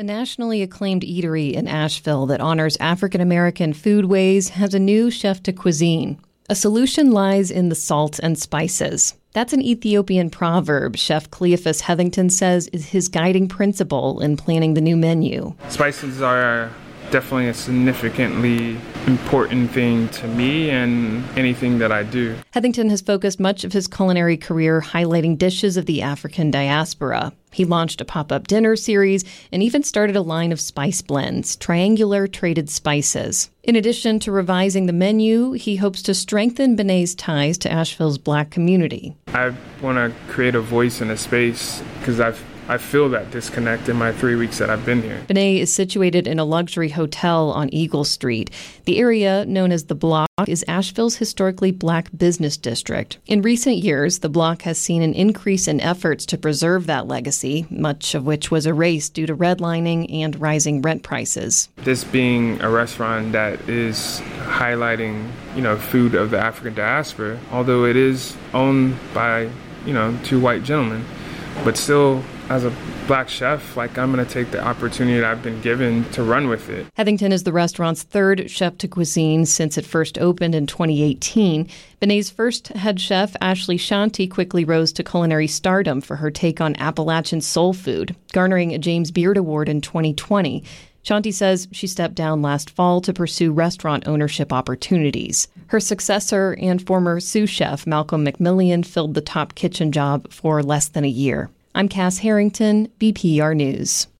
A nationally acclaimed eatery in Asheville that honors African American foodways has a new chef de cuisine. A solution lies in the salt and spices. That's an Ethiopian proverb Chef Cleophas Heathington says is his guiding principle in planning the new menu. Spices are definitely a significantly important thing to me and anything that I do. Heathington has focused much of his culinary career highlighting dishes of the African diaspora. He launched a pop up dinner series and even started a line of spice blends, triangular traded spices. In addition to revising the menu, he hopes to strengthen Benne's ties to Asheville's black community. I want to create a voice in a space because I've I feel that disconnect in my three weeks that I've been here. Benne is situated in a luxury hotel on Eagle Street. The area, known as the Block, is Asheville's historically black business district. In recent years, the Block has seen an increase in efforts to preserve that legacy, much of which was erased due to redlining and rising rent prices. This being a restaurant that is highlighting, you know, food of the African diaspora, although it is owned by, you know, two white gentlemen, but still as a black chef, like I'm going to take the opportunity that I've been given to run with it. Heathington is the restaurant's third chef de cuisine since it first opened in 2018. Benne's first head chef, Ashleigh Shanti, quickly rose to culinary stardom for her take on Appalachian soul food, garnering a James Beard Award in 2020. Shanti says she stepped down last fall to pursue restaurant ownership opportunities. Her successor and former sous chef Malcolm McMillian filled the top kitchen job for less than a year. I'm Cass Harrington, BPR News.